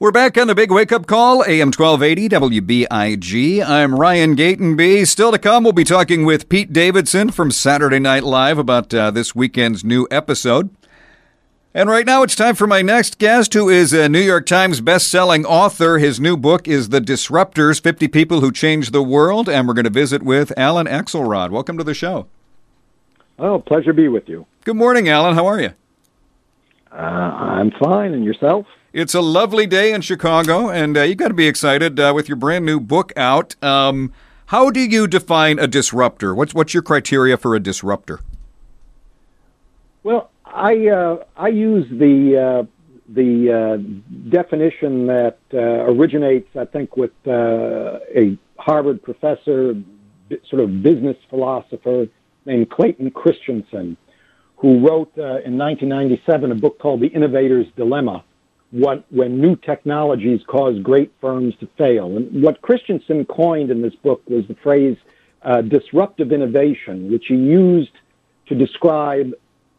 We're back on the big wake up call, AM 1280 WBIG. I'm Ryan Gatenby. Still to come, we'll be talking with Pete Davidson from Saturday Night Live about uh, this weekend's new episode. And right now, it's time for my next guest, who is a New York Times best-selling author. His new book is The Disrupters 50 People Who Changed the World. And we're going to visit with Alan Axelrod. Welcome to the show. Oh, pleasure to be with you. Good morning, Alan. How are you? Uh, I'm fine. And yourself? It's a lovely day in Chicago, and uh, you got to be excited uh, with your brand new book out. Um, how do you define a disruptor? What's what's your criteria for a disruptor? Well, I uh, I use the uh, the uh, definition that uh, originates, I think, with a Harvard professor, sort of business philosopher named Clayton Christensen, who wrote in 1997 a book called The Innovator's Dilemma what when new technologies cause great firms to fail. And what Christensen coined in this book was the phrase uh, disruptive innovation, which he used to describe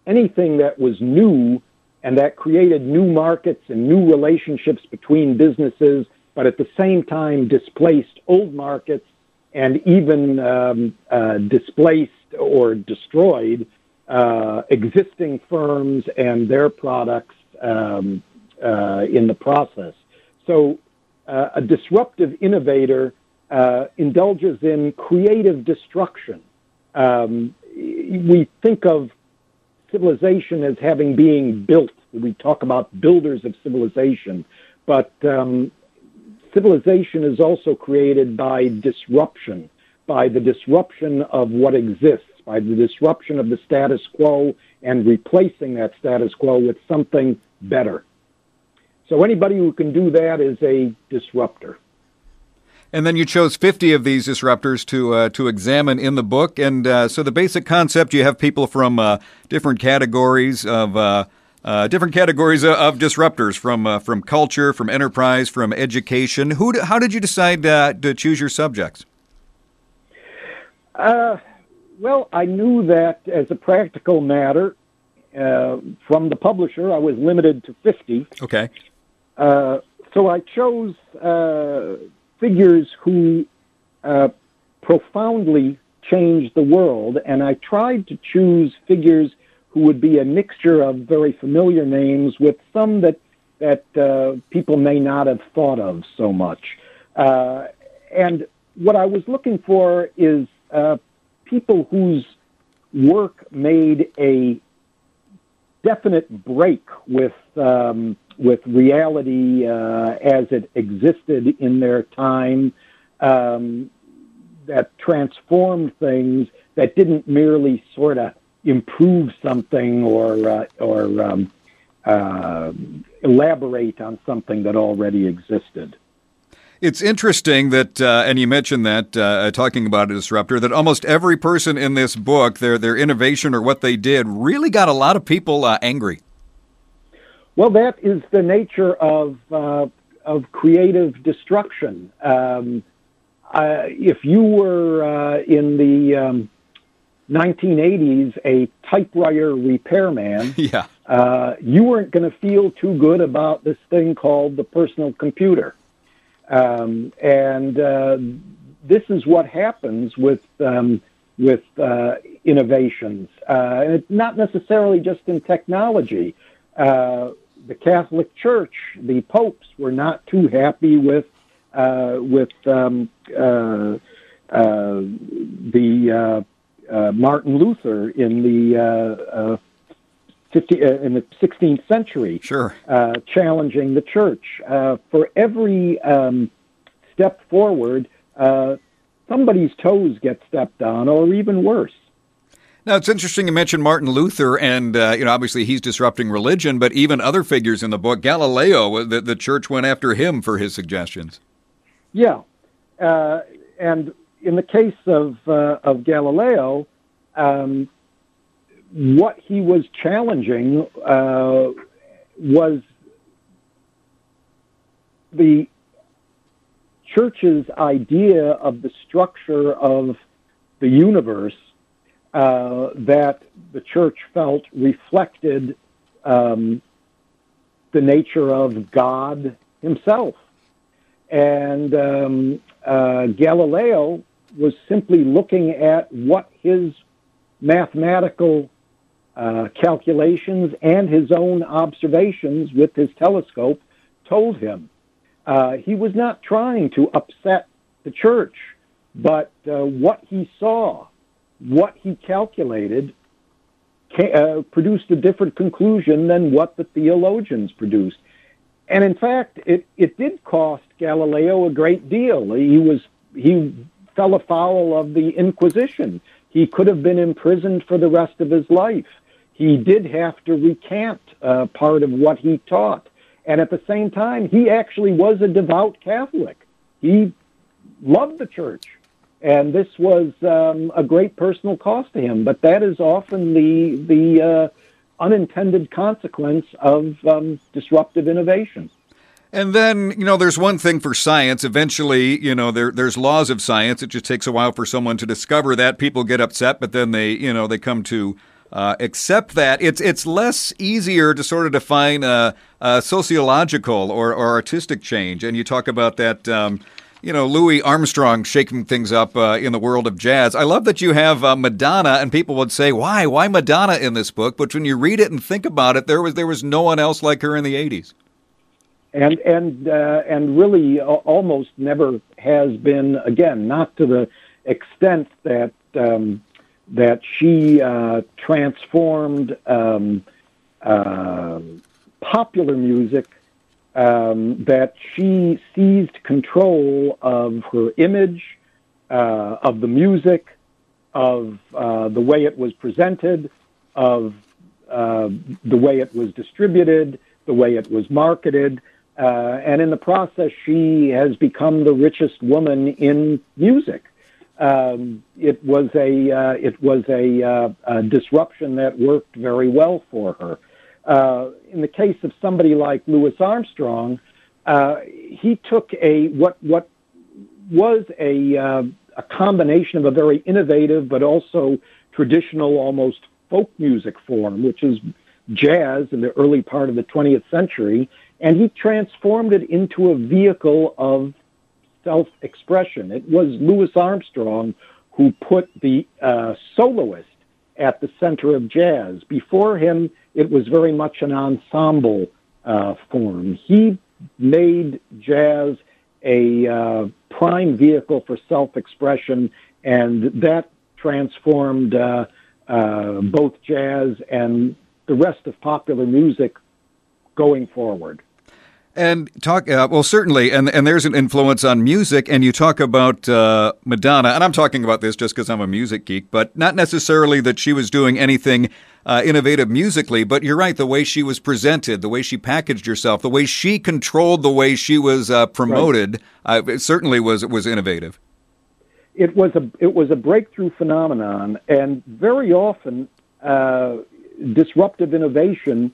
anything that was new and that created new markets and new relationships between businesses, but at the same time displaced old markets and even um, uh, displaced or destroyed uh, existing firms and their products um, uh, in the process. So, uh, a disruptive innovator uh, indulges in creative destruction. Um, we think of civilization as having being built. We talk about builders of civilization, but um, civilization is also created by disruption, by the disruption of what exists, by the disruption of the status quo and replacing that status quo with something better. So anybody who can do that is a disruptor. And then you chose 50 of these disruptors to uh, to examine in the book. And uh, so the basic concept, you have people from uh, different categories of uh, uh, different categories of disruptors from uh, from culture, from enterprise, from education. Who? how did you decide to choose your subjects? well, I knew that as a practical matter, from the publisher, I was limited to 50. Okay. Uh, so I chose uh, figures who uh, profoundly changed the world, and I tried to choose figures who would be a mixture of very familiar names with some that that uh, people may not have thought of so much. Uh, and what I was looking for is people whose work made a definite break with um, with reality uh, as it existed in their time um, that transformed things that didn't merely sort of improve something or uh, or um, uh, elaborate on something that already existed. It's interesting that, uh, and you mentioned that uh, talking about a disruptor, that almost every person in this book, their their innovation or what they did, really got a lot of people uh, angry. Well, that is the nature of uh, of creative destruction. Um, uh, if you were uh, in the um, 1980s a typewriter repairman, yeah. Uh, you weren't going to feel too good about this thing called the personal computer. Um, and uh, this is what happens with um, with uh, innovations, and it's not necessarily just in technology uh, the Catholic Church, the popes were not too happy with uh, with um, uh, uh, the uh, uh, Martin Luther in the 50, in the 16th century, sure, challenging the church for every um, step forward. somebody's toes get stepped on, or even worse. Now it's interesting you mentioned Martin Luther, and uh, you know obviously he's disrupting religion, but even other figures in the book, Galileo, the, the church went after him for his suggestions. Yeah, uh, and in the case of uh, of Galileo, um, what he was challenging uh, was the church's idea of the structure of the universe uh, that the church felt reflected um, the nature of God himself. And um, uh, Galileo was simply looking at what his mathematical uh, calculations and his own observations with his telescope told him. Uh, he was not trying to upset the church, but uh, what he saw, what he calculated, uh, produced a different conclusion than what the theologians produced. And in fact, it, it did cost Galileo a great deal. He was he fell afoul of the Inquisition. He could have been imprisoned for the rest of his life. He did have to recant uh, part of what he taught. And at the same time, he actually was a devout Catholic. He loved the church. And this was um, a great personal cost to him. But that is often the, the uh, unintended consequence of um, disruptive innovation. And then, you know, there's one thing for science. Eventually, you know, there, there's laws of science. It just takes a while for someone to discover that. People get upset, but then they, you know, they come to uh, accept that. It's it's less easier to sort of define a, a sociological or, or artistic change. And you talk about that. Um, you know, Louis Armstrong shaking things up uh, in the world of jazz. I love that you have uh, Madonna, and people would say, "Why? Why Madonna in this book?" But when you read it and think about it, there was there was no one else like her in the '80s and and uh, and really almost never has been again not to the extent that um, that she uh, transformed um, uh, popular music um, that she seized control of her image uh, of the music of uh, the way it was presented of uh, the way it was distributed the way it was marketed uh, and in the process, she has become the richest woman in music. Um, it was a uh, it was a, uh, a, disruption that worked very well for her. Uh, in the case of somebody like Louis Armstrong, uh, he took a what what was a uh, a combination of a very innovative but also traditional, almost folk music form, which is jazz in the early part of the 20th century, and he transformed it into a vehicle of self expression. It was Louis Armstrong who put the uh, soloist at the center of jazz. Before him, it was very much an ensemble uh, form. He made jazz a uh, prime vehicle for self expression, and that transformed uh, uh, both jazz and the rest of popular music going forward. And talk uh, well, certainly, and and there's an influence on music. And you talk about uh, Madonna, and I'm talking about this just because I'm a music geek, but not necessarily that she was doing anything uh, innovative musically. But you're right, the way she was presented, the way she packaged herself, the way she controlled the way she was uh, promoted, right. Uh, it certainly was was innovative. It was a it was a breakthrough phenomenon, and very often uh, disruptive innovation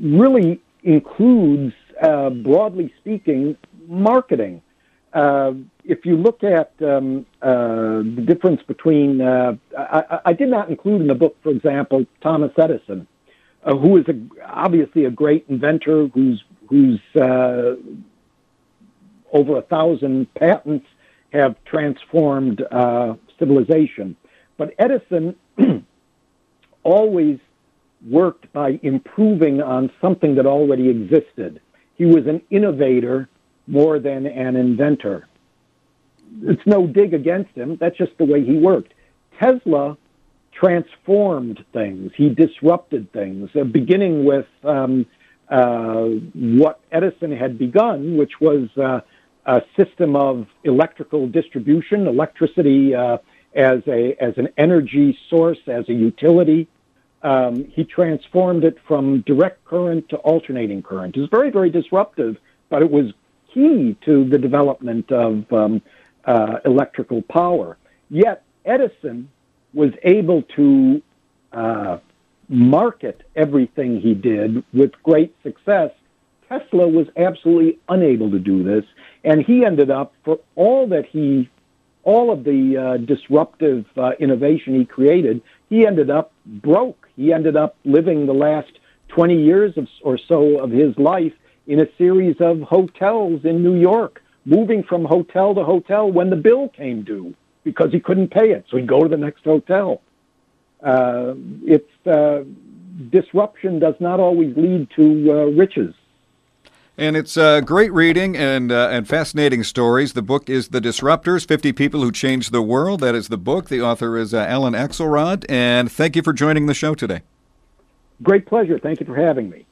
really includes, uh, broadly speaking, marketing. Uh, if you look at um, uh, the difference between, uh, I, I, did not include in the book, for example, Thomas Edison, uh, who is a, obviously a great inventor, who's who's uh, over a thousand patents have transformed civilization. But Edison always worked by improving on something that already existed. He was an innovator more than an inventor. It's no dig against him. That's just the way he worked. Tesla transformed things. He disrupted things, uh, beginning with um, uh, what Edison had begun, which was uh, a system of electrical distribution, electricity uh, as a as an energy source, as a utility um, he transformed it from direct current to alternating current. It was very, very disruptive, but it was key to the development of um, uh, electrical power. Yet Edison was able to uh, market everything he did with great success. Tesla was absolutely unable to do this, and he ended up, for all that he, all of the uh, disruptive uh, innovation he created, he ended up broke he ended up living the last 20 years of, or so of his life in a series of hotels in New York, moving from hotel to hotel when the bill came due because he couldn't pay it. So he'd go to the next hotel. Uh, it's uh, disruption does not always lead to uh, riches. And it's uh, great reading and uh, and fascinating stories. The book is The Disrupters 50 People Who Changed the World. That is the book. The author is uh, Alan Axelrod. And thank you for joining the show today. Great pleasure. Thank you for having me.